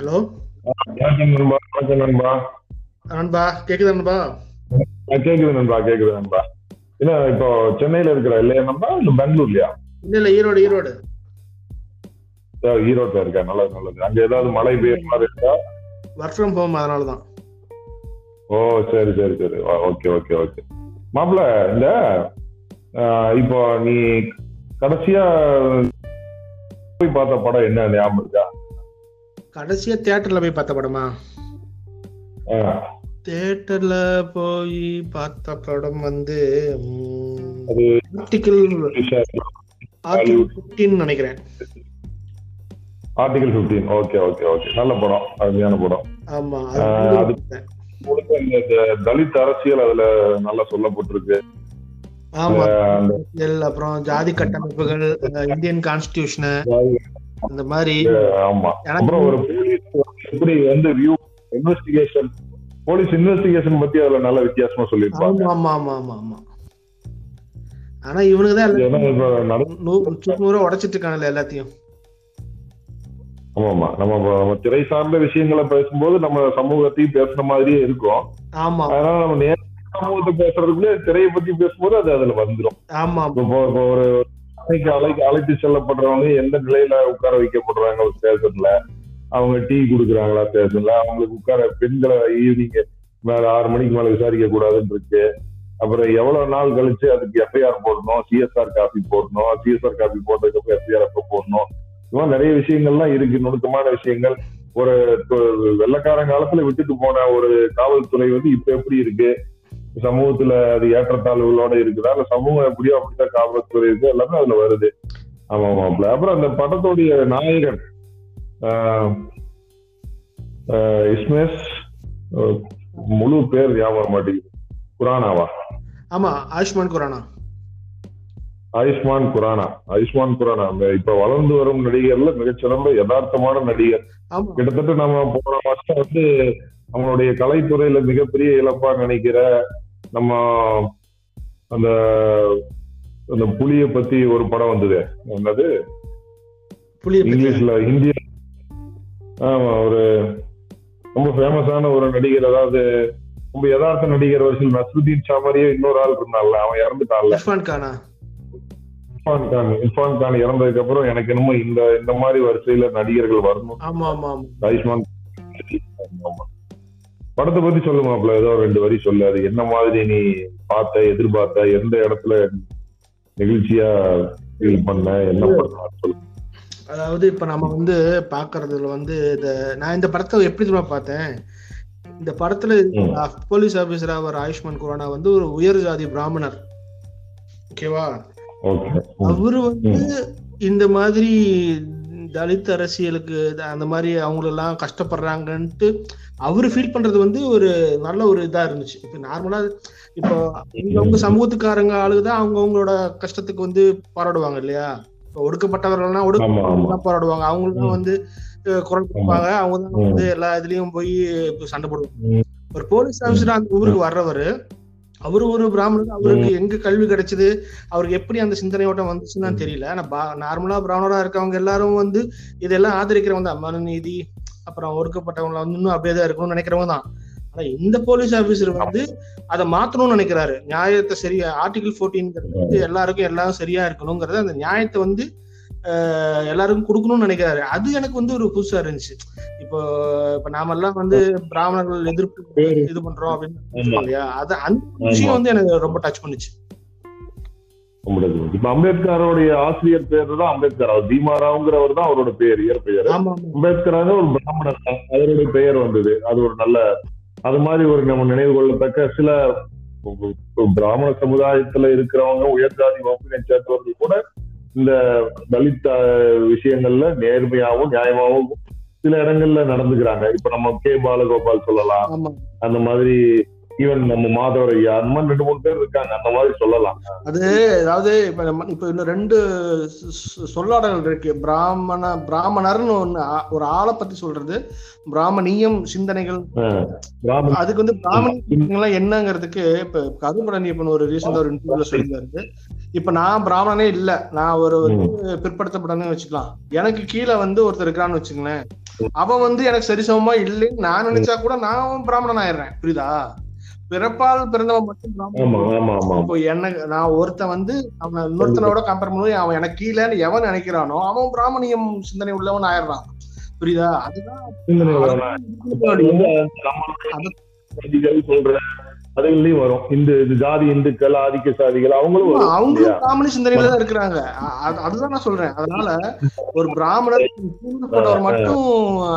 Hello? நண்பா வணக்கம் நண்பா. நண்பா கேக்குதா நண்பா? கேக்குது நண்பா கேக்குது நண்பா. இல்ல இப்போ சென்னையில இருக்கிற இல்லையா நண்பா இல்ல பெங்களூர்லயா? இல்ல இல்ல ஈரோடு ஈரோடு. ஈரோட்ல இருக்கா நல்லது நல்லது. அங்க ஏதாவது மழை பெய்யுற மாதிரி இருக்கா? ஒர்க் ஃப்ரம் ஹோம் அதனால தான் ஓ சரி சரி சரி. Okay okay okay. மாப்பிள்ள இந்த இப்போ நீ கடைசியா போய் பார்த்த படம் என்ன ஞாபகம் இருக்கா? கடைசியா தியேட்டர்ல போய் பார்த்த படமா? தியேட்டர்ல போய் பார்த்த படம் வந்து ஃபிஃப்டீன் நினைக்கிறேன். ஆர்டிகல் 15 ஓகே ஓகே ஓகே நல்ல படம். அருமையான படம். ஆமா அது இந்த தலித் அரசியல் அதுல நல்லா சொல்லப்பட்டிருக்கு. ஆமா. அப்புறம் ஜாதி கட்டமைப்புகள் இந்தியன் கான்ஸ்டிடியூஷன் இந்த மாதிரி ஆமா. அப்புறம் ஒரு போலீஸ் எப்படி வந்து வியூ இன்வெஸ்டிகேஷன் போலீஸ் இன்வெஸ்டிகேஷன் பத்தி அதுல நல்ல வித்தியாசமா சொல்லியிருப்பாங்க. ஆமா ஆமா ஆமா ஆமா ஆமா. ஆனா இவனுக்கு தான் நூறு உடைச்சிட்டு இருக்காங்கல்ல எல்லாத்தையும். ஆமாமா. நம்ம இப்ப நம்ம திரை சார்ந்த விஷயங்களை பேசும்போது நம்ம சமூகத்தையும் பேசுற மாதிரியே இருக்கும். ஆமா. அதனால நம்ம நேர சமூகத்தை பேசுறதுக்குள்ளே திரையை பத்தி பேசும்போது அது அதுல வந்துடும் ஆமா இப்போ ஒரு அழைக்கு அழை அழைத்து செல்லப்படுறவங்க எந்த நிலையில உட்கார வைக்கப்படுறாங்க ஒரு ஸ்டேஷன்ல? அவங்க டீ குடுக்குறாங்களா ஸ்டேஷன்ல? அவங்களுக்கு உட்கார பெண்களை ஈவினிங் மேல ஆறு மணிக்கு மேல விசாரிக்க கூடாதுன்னு இருக்கு அப்புறம் எவ்வளவு நாள் கழிச்சு அதுக்கு எஃப்ஐஆர் போடணும்? சிஎஸ்ஆர் காப்பி போடணும்? சிஎஸ்ஆர் காப்பி போட்டதுக்கு அப்புறம் எஃப்ஐஆர் எப்ப போடணும்? இது மாதிரி நிறைய விஷயங்கள்லாம் இருக்கு. நுணுக்கமான விஷயங்கள். ஒரு வெள்ளக்காரன் காலத்துல விட்டுட்டு போன ஒரு காவல்துறை வந்து இப்ப எப்படி இருக்கு? சமூகத்துல அது ஏற்றத்தாழ்வுகளோட இருக்குதா? இல்ல சமூகம் எப்படியோ அப்படித்தான் காவல்துறை இருக்கு எல்லாமே அதுல வருது. ஆமா ஆமாப்ல அப்புறம் அந்த படத்துடைய நாயகன் ஆஹ், முழு பேர் ஞாபகம் மாட்டேங்குது. குரானாவா? ஆமா ஆயுஷ்மான் குரானா. ஆயுஷ்மான் குரானா. ஆயுஷ்மான் குரானா. அந்த இப்ப வளர்ந்து வரும் நடிகர்ல மிகச்சிறந்த யதார்த்தமான நடிகர். கிட்டத்தட்ட நம்ம போன வருஷம் வந்து நம்மளுடைய கலைத்துறையில மிகப்பெரிய இழப்பா நினைக்கிற நம்ம அந்த அந்த புலிய பத்தி ஒரு படம் வந்தது. என்னது? இங்கிலீஷ்ல ஹிந்தி ஆமா ஒரு ரொம்ப ஃபேமஸான ஒரு நடிகர் அதாவது ரொம்ப யதார்த்த நடிகர் வரிசையில் நஸ்ருதீன் ஷா மாதிரியே இன்னொரு ஆள் இருந்தான்ல அவன் இறந்துட்டான்ல. இர்ஃபான் கானா. இர்ஃபான் கான் இர்ஃபான் கான் இறந்ததுக்கு அப்புறம் எனக்கு என்னமோ இந்த இந்த மாதிரி வரிசையில நடிகர்கள் வரணும். ஆமா ஆமா ஆமா. ஆயுஷ்மான் ஆமா. படத்தை பத்தி சொல்லு மாப்ள ஏதோ ரெண்டு வரி சொல்லு. அது என்ன மாதிரி நீ பார்த்த எதிர்பார்த்த எந்த இடத்துல நெகிழ்ச்சியா ஃபீல் பண்ண என்ன பண்ண சொல்லு. அதாவது இப்ப நம்ம வந்து பாக்குறதுல வந்து இந்த நான் இந்த படத்தை எப்படி தெரியுமா பார்த்தேன்? இந்த படத்துல. போலீஸ் ஆபீசரா வர ஆயுஷ்மான் குரானா வந்து ஒரு உயர் ஜாதி பிராமணர். ஓகேவா? ஓகே. அவரு வந்து இந்த மாதிரி தலித் அரசியலுக்கு அந்த மாதிரி அவங்களெல்லாம் கஷ்டப்படுறாங்கன்ட்டு அவரு ஃபீல் பண்றது வந்து ஒரு நல்ல ஒரு இதா இருந்துச்சு இப்போ நார்மலா இப்போ அவங்க சமூகத்துக்காரங்க ஆளுதான் அவங்க அவங்களோட கஷ்டத்துக்கு வந்து போராடுவாங்க இல்லையா இப்போ ஒடுக்கப்பட்டவர்கள்னா. ஒடுக்கப்பட்டவங்க போராடுவாங்க அவங்க தான் ம். வந்து குரல் கொடுப்பாங்க அவங்க தான். வந்து எல்லா இதுலயும் போய் சண்டை போடுவாங்க. ஒரு போலீஸ் ஆபீசரா அந்த ஊருக்கு வர்றவரு அவரு ஒரு பிராமணர் அவருக்கு எங்க கல்வி கிடைச்சது அவருக்கு எப்படி அந்த சிந்தனை ஓட்டம் வந்துச்சுன்னு தெரியல. ஆனா நார்மலா பிராமணரா இருக்கவங்க எல்லாரும் வந்து இதெல்லாம் ஆதரிக்கிறவங்க தான். மனு நீதி அப்புறம் ஒடுக்கப்பட்டவங்க வந்து இன்னும் அப்படியே தான் இருக்கணும்னு நினைக்கிறவங்க தான். ஆனா இந்த போலீஸ் ஆபீசர் வந்து அதை மாத்தணும்னு நினைக்கிறாரு. நியாயத்தை சரியா ஆர்டிகல் போர்டீன்ங்கிறது எல்லாருக்கும் எல்லாம் சரியா இருக்கணுங்கிறது அந்த நியாயத்தை வந்து எல்லாருக்கும் கொடுக்கணும்னு நினைக்கிறாரு. அது எனக்கு வந்து ஒரு புதுசா இருந்துச்சு. இப்போ இப்ப நாம எல்லாம் வந்து பிராமணர்கள் எதிர்ப்பு. இது பண்றோம் அப்படின்னு இல்லையா? அது அந்த விஷயம் வந்து எனக்கு ரொம்ப டச் பண்ணுச்சு. இப்ப அம்பேத்கரோடைய ஆசிரியர் பேர் தான் அம்பேத்கர். அவர் பீமாராவ்ங்கிறவர் தான் அவரோட பேர் இயற்பெயர் அம்பேத்கராக ஒரு பிராமணர். அவருடைய பெயர் வந்தது. அது ஒரு நல்ல அது மாதிரி ஒரு நம்ம நினைவு கொள்ளத்தக்க சில பிராமண சமுதாயத்துல இருக்கிறவங்க உயர்ஜாதி வகுப்பினை சேர்ந்தவர்கள் கூட இந்த தலித் விஷயங்கள்ல நேர்மையாகவும் நியாயமாகவும் சில இடங்கள்ல நடந்துக்கிறாங்க. இப்ப நம்ம கே. பாலகோபால் சொல்லலாம். அந்த மாதிரி ஈவன் நம்ம மாதவர் ஐயா அந்த மாதிரி ரெண்டு மூணு பேர் இருக்காங்க அந்த மாதிரி சொல்லலாம். அது அதாவது இப்ப இப்ப இன்னும் ரெண்டு சொ- சொ- சொல்லாடல்கள் இருக்கு. பிராமண பிராமணர்னு ஒண்ணு ஒரு ஆளை பத்தி சொல்றது. பிராமணியம் சிந்தனைகள். அதுக்கு வந்து பிராமணியங்கள்லாம் என்னங்கிறதுக்கு இப்ப கரும்படனி இப்ப ஒரு ரீசெண்டா ஒரு இன்டர்வியூல சொல்லியிருந்தாரு. இப்ப நான் பிராமணனே இல்ல. நான் ஒரு வந்து பிற்படுத்தப்பட்டனே வச்சுக்கலாம். எனக்கு கீழே வந்து ஒருத்தர் இருக்கிறான்னு வச்சுங்களேன். அவன் வந்து எனக்கு சரிசமமா இல்லைன்னு நான் நினைச்சா கூட நான் பிராமணன் ஆயிடுறேன் புரியுதா? பிறப்பால் பிறந்தவன் மட்டும் இப்போ எனக்கு நான் ஒருத்தன் வந்து அவன் இன்னொருத்தனோட கம்பேர் பண்ணும்போது அவன் எனக்கு கீழேன்னு எவன் நினைக்கிறானோ அவன் பிராமணியம் சிந்தனை உள்ளவன் ஆயிடுறான். புரியுதா? அதுதான் அதுலயும் வரும். இந்த ஜாதி இந்துக்கள் ஆதிக்க சாதிகள் அவங்களும் அவங்களும்? பிராமண சிந்தனையில தான் இருக்கிறாங்க. அதுதான் நான் சொல்றேன். அதனால ஒரு பிராமணர் தூண்டப்பட்டவர் மட்டும்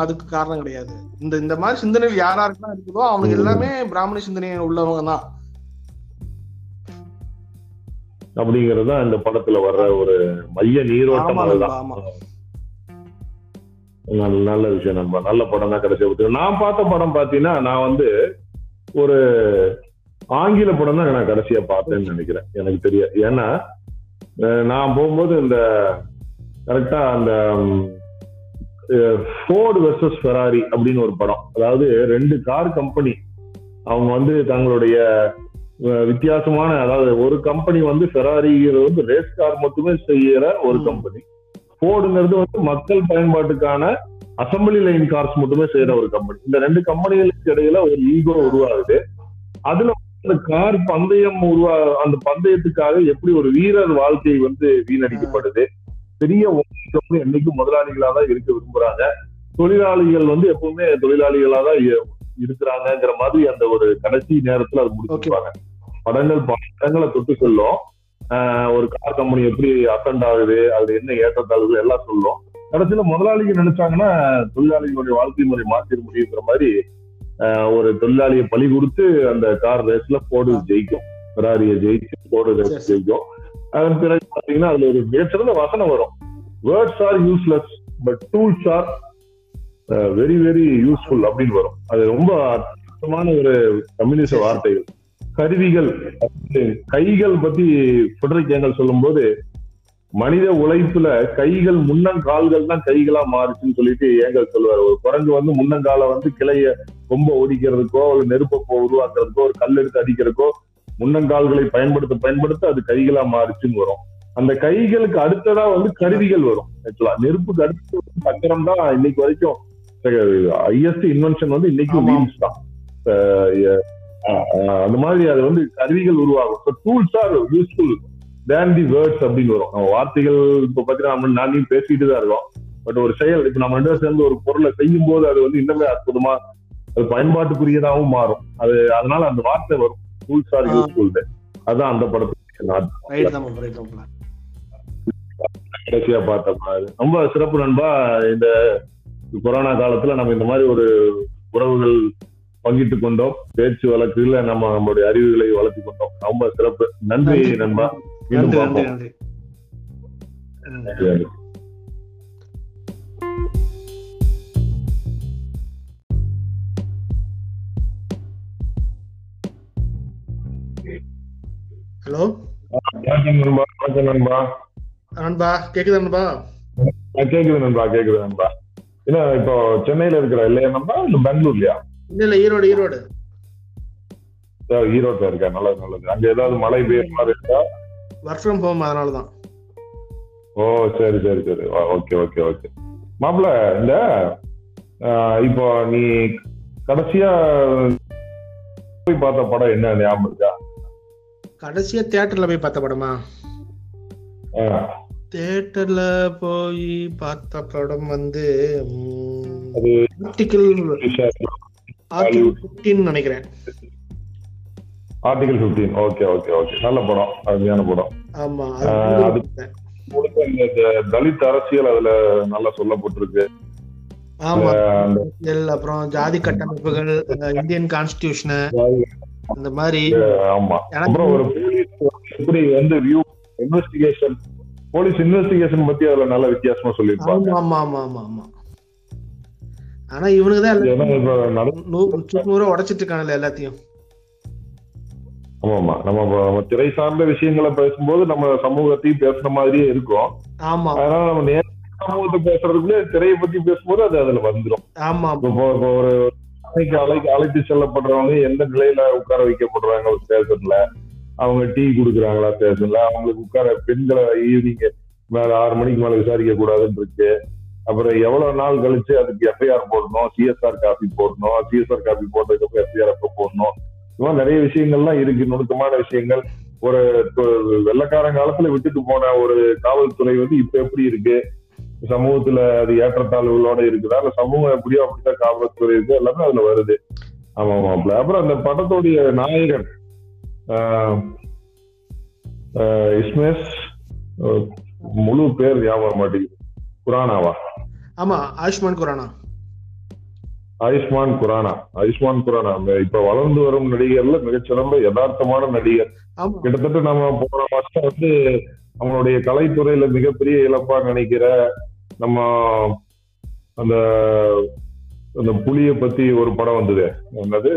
அதுக்கு காரணம் கிடையாது. இந்த இந்த மாதிரி சிந்தனைகள் யாராருக்கெல்லாம் இருக்குதோ அவனுக்கு எல்லாமே பிராமண சிந்தனை உள்ளவங்க தான். அப்படிங்கறது தான் இந்த படத்துல வர்ற ஒரு மைய நீரோட்டம் அதுதான் நல்ல விஷயம் நண்பா. நல்ல படம் தான் கிடைச்ச நான் பார்த்த படம் பாத்தீங்கன்னா நான் வந்து ஒரு ஆங்கில படம் தான் நான் கடைசியா பார்த்தேன்னு நினைக்கிறேன். எனக்கு தெரிய ஏன்னா நான் போகும்போது இந்த கரெக்டா அந்த ஃபோர்டு வெர்சஸ் ஃபெராரி அப்படின்னு ஒரு படம். அதாவது ரெண்டு கார் கம்பெனி அவங்க வந்து தங்களுடைய வித்தியாசமான அதாவது ஒரு கம்பெனி வந்து ஃபெராரிங்கிறது வந்து ரேஸ் கார் மட்டுமே செய்யற ஒரு. கம்பெனி ஃபோர்டுங்கிறது வந்து மக்கள் பயன்பாட்டுக்கான அசம்பிளி லைன் கார்ஸ் மட்டுமே செய்யற ஒரு கம்பெனி இந்த ரெண்டு கம்பெனிகளுக்கு இடையில ஒரு ஈகோ உருவாகுது. அதுல அந்த கார் பந்தயம் உருவா அந்த பந்தயத்துக்காக எப்படி ஒரு வீரர் வாழ்க்கை வந்து வீணடிக்கப்படுது? பெரிய என்னைக்கும் முதலாளிகளா தான் இருக்க விரும்புறாங்க. தொழிலாளிகள் வந்து எப்பவுமே தொழிலாளிகளா தான் இ- இருக்கிறாங்கங்கிற மாதிரி அந்த ஒரு கடைசி நேரத்துல அது முடிச்சிருப்பாங்க. படங்கள் பல இடங்களை தொட்டு சொல்லும். ஆஹ் ஒரு கார் கம்பெனி எப்படி அசண்ட் ஆகுது அதுல என்ன ஏற்றத்தாழ்வுகள் எல்லாம் சொல்லும். கடைசியில முதலாளிகள் நினைச்சாங்கன்னா தொழிலாளிகளுடைய வாழ்க்கை முறை மாத்திர முடியுங்கிற மாதிரி ஒரு தொழிலாளியை பலி கொடுத்து அந்த கார் ரேஸ்ல போடு ஜெயிக்கும். ஃபெராரியை ஜெயிச்சு போடு சரி, ரேஸ். ஜெயிக்கும். அதன் பிறகு பாத்தீங்கன்னா அதுல ஒரு மிகச்சிறந்த வசனம் வரும். Words are useless but tools are very very useful அப்படின்னு வரும். அது ரொம்ப அற்புதமான ஒரு கம்யூனிச வார்த்தைகள். கருவிகள் கைகள் பத்தி ஃபெடரிக் ஏங்கல் சொல்லும்போது மனித உழைப்புல கைகள் முன்னங்கால்கள் தான் கைகளா மாறுச்சுன்னு சொல்லிட்டு ஏங்கல் சொல்லுவார் ஒரு குரங்கு வந்து முன்னங்கால வந்து கிளைய கொம்ப ஒடிக்கிறதுக்கோ ஒரு நெருப்பை உருவாக்குறதுக்கோ ஒரு கல் எடுத்து அடிக்கிறதுக்கோ முன்னங்கால்களை பயன்படுத்த பயன்படுத்த அது கைகளா மாறுச்சுன்னு வரும். அந்த கைகளுக்கு அடுத்ததா வந்து கருவிகள் வரும். ஆக்சுவலா நெருப்புக்கு அடுத்து சக்கரம் தான் இன்னைக்கு வரைக்கும் ஹையஸ்ட் இன்வென்ஷன் வந்து இன்னைக்கும் ஆமா. வீல்ஸ் தான். அந்த மாதிரி அது வந்து கருவிகள் உருவாகும். Tools are useful than the words அப்படின்னு வரும். நம்ம வார்த்தைகள் இப்ப பாத்தீங்கன்னா நம்ம பேசிட்டு தான் இருக்கோம். பட் ஒரு செயல் இப்ப நம்ம ரெண்டு சேர்ந்து ஒரு பொருளை செய்யும் போது அது வந்து இன்னுமே அற்புதமா அது பயன்பாட்டுக்குரியதாகவும் மாறும். அது அதனால அந்த வார்த்தை வரும். Tools are. யூஸ்ஃபுல் அதான் அந்த படத்துக்கு கடைசியா பார்த்தோம் அது ரொம்ப சிறப்பு நண்பா இந்த கொரோனா காலத்துல நம்ம இந்த மாதிரி ஒரு உறவுகள் பங்கிட்டு கொண்டோம். பேச்சு வழக்குல நம்ம நம்மளுடைய அறிவுகளை வளர்த்து கொண்டோம். ரொம்ப சிறப்பு. நன்றி. நண்பா. நன்றி நன்றி. ஹலோ? நண்பா கேக்குதா நண்பா? கேக்குது நண்பா கேக்குது நண்பா. என்ன இப்போ சென்னையில இருக்கிற இல்லையா நண்பா இல்ல பெங்களூர்லயா? இல்ல இல்ல ஈரோடு ஈரோடு. ஆ, ஈரோட்ல இருக்கா? நல்லது நல்லது. அங்க ஏதாவது மழை பெய்யுற மாதிரி இருக்கா? ஒர்க் ஃப்ரம் ஹோம் அதனால தான் ஓ சரி சரி சரி. ஓகே ஓகே ஓகே மாப்பிள்ள இந்த இப்போ நீ கடைசியா போய் பார்த்த படம் என்ன ஞாபகம் இருக்கா? கடைசியா தியேட்டர்ல போய் பார்த்த படமா? தியேட்டர்ல போய் பார்த்த படம் வந்து நினைக்கிறேன். ஆர்டிகல் 15 ஓகே ஓகே ஓகே நல்ல படம். அருமையான படம். முழுக்க இந்த தலித் அரசியல் அதுல நல்லா சொல்லப்பட்டிருக்கு. அந்த அப்புறம் ஜாதி கட்டமைப்புகள் இந்தியன் கான்ஸ்டிடியூஷன் இந்த மாதிரி. ஆமா. அப்புறம் ஒரு போலீஸ் எப்படி வந்து வியூ இன்வெஸ்டிகேஷன் போலீஸ் இன்வெஸ்டிகேஷன் பத்தி அதுல நல்ல வித்தியாசமா சொல்லியிருப்பாங்க. ஆமா ஆமா ஆமா ஆமா ஆனா இவனுக்கு தான் நட- நூறு உடைச்சிட்டு இருக்காங்கல்ல எல்லாத்தையும். ஆமாமா. நம்ம நம்ம திரை சார்ந்த விஷயங்களை பேசும்போது நம்ம சமூகத்தையும் பேசுற மாதிரியே இருக்கும். ஆமா. அதனால நம்ம நேர சமூகத்தை பேசுறதுக்குள்ளே திரையை பத்தி பேசும்போது அது அதுல வந்துடும் ஆமா இப்போ ஒரு அழைக்கு அழைக்கு அழைத்து செல்லப்படுறவங்க எந்த நிலையில உட்கார வைக்கப்படுறாங்க ஒரு ஸ்டேஷன்ல? அவங்க டீ குடுக்குறாங்களா ஸ்டேஷன்ல? அவங்களுக்கு உட்கார பெண்களை ஈவினிங் மேல ஆறு மணிக்கு மேல விசாரிக்க கூடாதுன்னு இருக்கு. அப்புறம் எவ்வளவு நாள் கழிச்சு அதுக்கு எஃப்ஐஆர் போடணும்? சிஎஸ்ஆர் காப்பி போடணும்? சிஎஸ்ஆர் காப்பி போட்டதுக்கு அப்புறம் எஃப்ஐஆர் எப்ப போடணும்? இந்த மாதிரி நிறைய விஷயங்கள்லாம் இருக்கு நுணுக்கமான விஷயங்கள். ஒரு வெள்ளக்காரன் காலத்துல விட்டுட்டு போன ஒரு காவல்துறை வந்து இப்ப எப்படி இருக்கு? சமூகத்துல அது ஏற்றத்தாழ்வுகளோட இருக்குதா? இல்ல சமூகம் எப்படியோ அப்படித்தான் காவல்துறை இருக்கு? எல்லாமே அதுல வருது. ஆமா மாப்பிள்ள அப்புறம் அந்த படத்துடைய நாயகன் ஆஹ், ஆஹ், முழு பேர் ஞாபகம் மாட்டேங்குது. குரானாவா? ஆமா ஆயுஷ்மான் குரானா. ஆயுஷ்மான் குரானா ஆயுஷ்மான் குரானா. இப்ப வளர்ந்து வரும் நடிகர்ல மிகச்சிறந்த யதார்த்தமான நடிகர். கிட்டத்தட்ட நம்ம போன வருஷம் வந்து நம்மளுடைய கலைத்துறையில மிகப்பெரிய இழப்பா நினைக்கிற நம்ம அந்த அந்த புலிய பத்தி ஒரு படம் வந்தது. என்னது.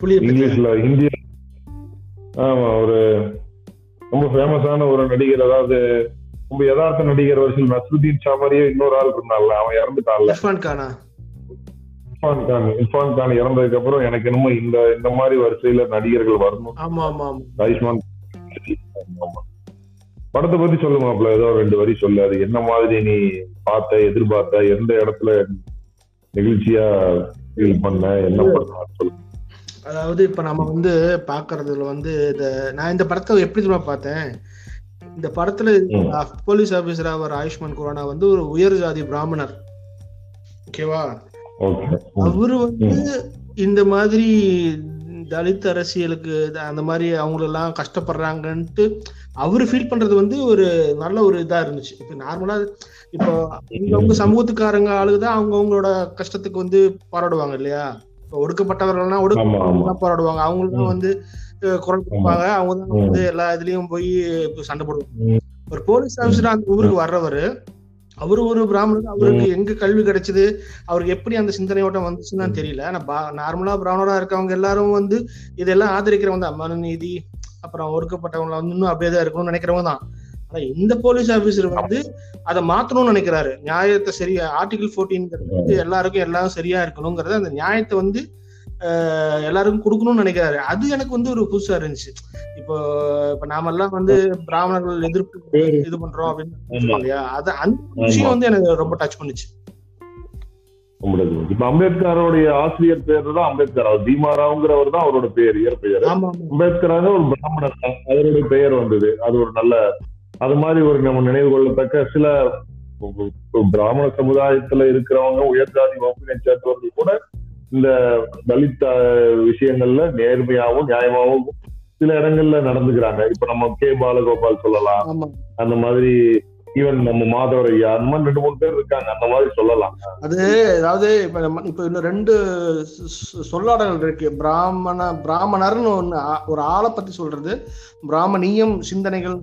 இங்கிலீஷ்ல ஹிந்தி ஆமா ஒரு ரொம்ப ஃபேமஸான ஒரு நடிகர். அதாவது ரொம்ப யதார்த்த நடிகர் வரிசையில் நஸ்ருதீன் ஷா மாதிரியே இன்னொரு ஆள் இருந்தான்ல அவன் இறந்துட்டான்ல. இர்ஃபான் கானா இர்ஃபான் கான் இறந்ததுக்கு அப்புறம் எனக்கு என்னமோ இந்த இந்த மாதிரி வரிசையில நடிகர்கள் வரணும். ஆமா ஆமா ஆயுஷ்மான். படத்தை பத்தி சொல்லு மாப்ள ஏதோ ரெண்டு வரி சொல்லு. அது என்ன மாதிரி நீ பார்த்த எதிர்பார்த்த எந்த இடத்துல நெகிழ்ச்சியா ஃபீல் பண்ண என்ன பண்ண சொல்லு. அதாவது இப்ப நம்ம வந்து பாக்குறதுல வந்து இந்த நான் இந்த படத்தை எப்படி தெரியுமா பார்த்தேன்? இந்த படத்துல. போலீஸ் ஆபீசரா வர ஆயுஷ்மான் குரானா வந்து ஒரு உயர் ஜாதி பிராமணர். ஓகேவா? ஓகே அவரு வந்து இந்த மாதிரி தலித் அரசியலுக்கு அந்த மாதிரி அவங்களெல்லாம் கஷ்டப்படுறாங்கன்ட்டு அவரு ஃபீல் பண்றது வந்து ஒரு நல்ல ஒரு இதா இருந்துச்சு. இப்ப நார்மலா இப்போ அவங்க சமூகத்துக்காரங்க ஆளுதான் அவங்க அவங்களோட கஷ்டத்துக்கு வந்து போராடுவாங்க இல்லையா? இப்போ ஒடுக்கப்பட்டவர்கள்லாம் ஆமா, ஆமா. ஒடுக்க போராடுவாங்க. அவங்களும் வந்து அஹ், குரல் கொடுப்பாங்க. அவங்க தான். வந்து எல்லா இதுலயும் போய் சண்டை போடுவாங்க. ம். ஒரு போலீஸ் ஆபீசர் அந்த ஊருக்கு வர்றவரு அவரு ஒரு பிராமணர் அவருக்கு எங்க கல்வி கிடைச்சது அவருக்கு எப்படி அந்த சிந்தனையோட்டம் வந்துச்சுன்னு தெரியல. ஆனா நார்மலா பிராமணரா இருக்கவங்க எல்லாரும் வந்து இதெல்லாம் ஆதரிக்கிறவங்க தான். மனு நீதி அப்புறம் ஒடுக்கப்பட்டவங்க வந்து இன்னும் அப்படியே தான் இருக்கணும்னு நினைக்கிறவங்க தான். ஆனா இந்த போலீஸ் ஆபீசர் வந்து அதை மாத்தணும்னு நினைக்கிறாரு. நியாயத்தை சரியா ஆர்டிகல் போர்டீன் எல்லாருக்கும் எல்லாம் சரியா இருக்கணுங்கிறத அந்த நியாயத்தை வந்து எல்லாருக்கும் கொடுக்கணும்னு நினைக்கிறாரு. அது எனக்கு வந்து ஒரு புதுசா இருந்துச்சு. இப்போ இப்ப நாம எல்லாம் வந்து பிராமணர்கள் எதிர்ப்பு இது பண்றோம் அப்படின்னு இல்லையா? அது அந்த விஷயம் வந்து எனக்கு ரொம்ப டச் பண்ணுச்சு. இப்ப அம்பேத்கரோடைய ஆசிரியர் பேர் தான் அம்பேத்கர். அவர் பீமாராவ்ங்கிறவர் தான் அவரோட பேர் இயற்பெயர் அம்பேத்கராக ஒரு பிராமணர் அவருடைய பெயர் வந்தது. அது ஒரு நல்ல அது மாதிரி ஒரு நம்ம நினைவு கொள்ளத்தக்க சில பிராமண சமுதாயத்துல இருக்கிறவங்க உயர்ஜாதி வகுப்பினை சேர்ந்தவர்கள் கூட இந்த தலித் விஷயங்கள்ல நேர்மையாவும் நியாயமாவும் சில இடங்கள்ல நடந்துக்கிறாங்க. இப்ப நம்ம கே பாலகோபால் சொல்லலாம். அந்த மாதிரி ஈவன் நம்ம மாதவர் ஐயா அந்த மாதிரி ரெண்டு மூணு பேர் இருக்காங்க. அந்த மாதிரி சொல்லலாம். அது அதாவது இப்ப இப்ப இன்னும் ரெண்டு சொ- சொ- சொல்லாடல்கள் இருக்கு. பிராமண பிராமணர்னு ஒண்ணு ஒரு ஆளை பத்தி சொல்றது. பிராமணியம் சிந்தனைகள்.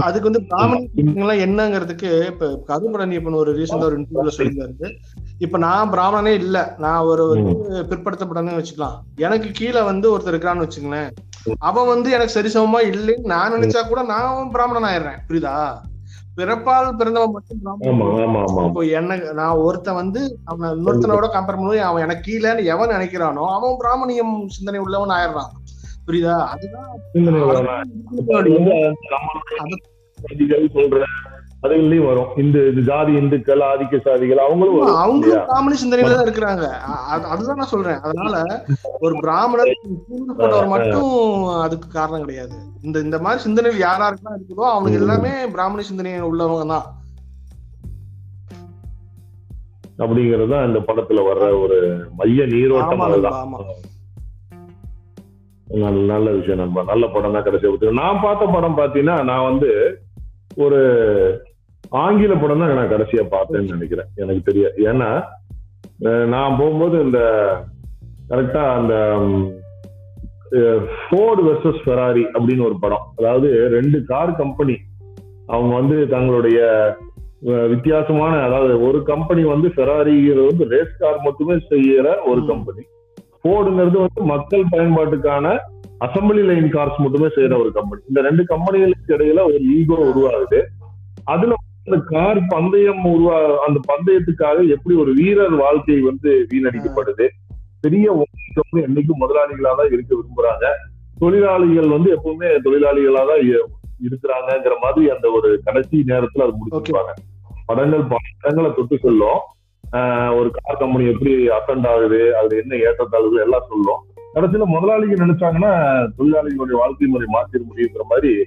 அதுக்கு வந்து பிராமணியங்கள்லாம் என்னங்கிறதுக்கு இப்ப கருப்படனியப்பன் ஒரு ரீசெண்டா ஒரு இன்டர்வியூல சொல்லியிருந்தாரு. இப்ப நான் பிராமணனே இல்ல. நான் ஒரு வந்து பிற்படுத்தப்பட்டனே வச்சுக்கலாம். எனக்கு கீழே வந்து ஒருத்தர் இருக்கிறான்னு வச்சுங்களேன். அவன் வந்து எனக்கு சரிசமமா இல்லைன்னு நான் நினைச்சா கூட நான் பிராமணன் ஆயிடுறேன். புரியுதா? பிறப்பால் பிறந்தவன் மட்டும் பிராமணன். இப்போ எனக்கு நான் ஒருத்தன் வந்து அவன் இன்னொருத்தனோட கம்பேர் பண்ணும்போது அவன் எனக்கு கீழேன்னு எவன் நினைக்கிறானோ அவன் பிராமணியம் சிந்தனை உள்ளவன் ஆயிடுறான். புரியுதா? அதுதான் சிந்தனை உள்ளவனா? அது வந்து நம்ம ஜாதிகள் சொல்ற அதுகள்லயும் வரும். இந்த ஜாதி இந்துக்கள் ஆதிக்க சாதிகள் அவங்களும்? அவங்களும் பிராமணி சிந்தனையில தான் இருக்கிறாங்க. அதுதான் நான் சொல்றேன். அதனால ஒரு பிராமணர் போட்டவர் மட்டும் அதுக்கு காரணம் கிடையாது. இந்த இந்த மாதிரி சிந்தனைகள் யார் யாருக்கெல்லாம் இருக்குதோ அவனுக்கு எல்லாமே பிராமணி சிந்தனை உள்ளவங்க தான். அப்படிங்கிறது இந்த படத்துல வர்ற ஒரு மைய நீரோட்டம் நல்ல நல்ல விஷயம் நண்பா. நல்ல படம் தான் கடைசி பத்தி நான் பார்த்த படம் பாத்தீங்கன்னா நான் வந்து ஒரு ஆங்கில படம் தான் நான் கடைசியா பார்த்தேன்னு நினைக்கிறேன். எனக்கு தெரிய ஏன்னா நான் போகும்போது இந்த கரெக்டா அந்த ஃபோர்டு வெர்சஸ் ஃபெராரி அப்படின்னு ஒரு படம். அதாவது ரெண்டு கார் கம்பெனி அவங்க வந்து தங்களுடைய வித்தியாசமான அதாவது ஒரு கம்பெனி வந்து ஃபெராரிங்கிறது வந்து ரேஸ் கார் மட்டுமே செய்யற ஒரு. கம்பெனி ஃபோர்டுங்கிறது வந்து மக்கள் பயன்பாட்டுக்கான அசம்பிளி லைன் கார்ஸ் மட்டுமே செய்யற ஒரு கம்பெனி இந்த ரெண்டு கம்பெனிகளுக்கு இடையில ஒரு ஈகோ உருவாகுது. அதுல அந்த கார் பந்தயம் உருவா அந்த பந்தயத்துக்காக எப்படி ஒரு வீரர் வாழ்க்கை வந்து வீணடிக்கப்படுது? பெரிய என்னைக்கும் முதலாளிகளா தான் இருக்க விரும்புறாங்க. தொழிலாளிகள் வந்து எப்பவுமே தொழிலாளிகளா தான் இ- இருக்கிறாங்கங்கிற மாதிரி அந்த ஒரு கடைசி நேரத்துல அது முடிச்சிருப்பாங்க. படங்கள் பல இடங்களை தொட்டு சொல்லும். ஆஹ் ஒரு கார் கம்பெனி எப்படி அசண்ட் ஆகுது அது என்ன ஏற்றத்தாழ்வுகள் எல்லாம் சொல்லும். கடைசியில முதலாளிகள் நினைச்சாங்கன்னா தொழிலாளிகளுடைய வாழ்க்கை முறை மாத்திர முடியுங்கிற மாதிரி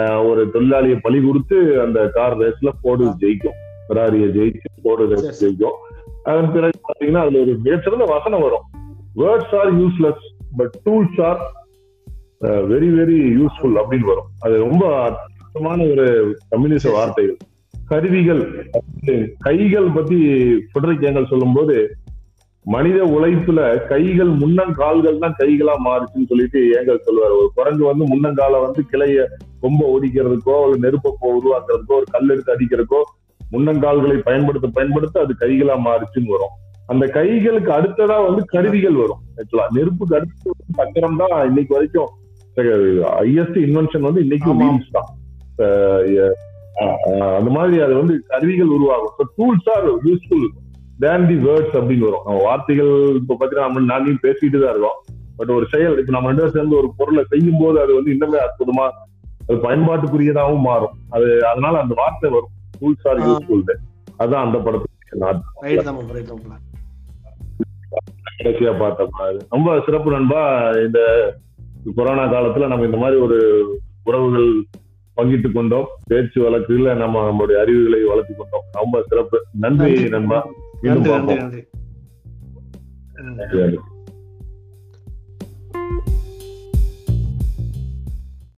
ஒரு தொழிலாளியை பழி கொடுத்து அந்த கார் ரேஸ்ல போடு ஜெயிக்கும். ஃபெராரியை ஜெயிச்சு போடு ரேஸ். ஜெயிக்கும். அதன் பிறகு பாத்தீங்கன்னா அதுல ஒரு மிகச்சிறந்த வசனம் வரும். Words are useless but tools are very very useful அப்படின்னு வரும். அது ரொம்ப அற்புதமான ஒரு கம்யூனிஸ்ட் சரி. வார்த்தைகள். கருவிகள் கைகள் பத்தி ஃபெடரிக் ஏங்கல் சொல்லும்போது மனித உழைப்புல கைகள் முன்னங்கால்கள் தான் கைகளா மாறுச்சுன்னு சொல்லிட்டு ஏங்கல் சொல்லுவார். ஒரு குரங்கு வந்து முன்னங்கால வந்து கிளைய கொம்ப ஒடிக்கிறதுக்கோ ஒரு நெருப்ப உருவாக்குறதுக்கோ ஒரு கல் எடுத்து அடிக்கிறதுக்கோ முன்னங்கால்களை பயன்படுத்த பயன்படுத்த அது கைகளா மாறுச்சுன்னு வரும். அந்த கைகளுக்கு அடுத்ததா வந்து கருவிகள் வரும். ஆக்சுவலா நெருப்புக்கு அடுத்து சக்கரம் தான் இன்னைக்கு வரைக்கும். ஹையஸ்ட் இன்வென்ஷன் வந்து இன்னைக்கு ஆமா. வீல்ஸ் தான். அந்த மாதிரி அது வந்து கருவிகள் உருவாகும். Tools are useful than the words அப்படின்னு வரும் நம்ம வார்த்தைகள் இப்ப பாத்தீங்கன்னா நம்ம நாளையும் பேசிட்டு தான் இருக்கோம். பட் ஒரு செயல் இப்ப நம்ம ரெண்டு சேர்ந்து ஒரு பொருளை செய்யும் போது அது வந்து இன்னுமே அற்புதமா அது பயன்பாட்டுக்குரியதாகவும் மாறும். அது அதனால அந்த வார்த்தை வரும். Tools are. யூஸ்ஃபுல் அதான் அந்த படத்துக்கு கடைசியா பார்த்தோம்னா ரொம்ப சிறப்பு நண்பா இந்த கொரோனா காலத்துல நம்ம இந்த மாதிரி ஒரு உறவுகள் பங்கிட்டு கொண்டோம். பேச்சு வழக்குல நம்ம நம்மளுடைய அறிவுகளை வளர்த்து கொண்டோம். ரொம்ப சிறப்பு. நன்றி. நண்பா. மீண்டும் நன்றி நன்றி பார்ப்போம் நன்றி ம். நன்றி.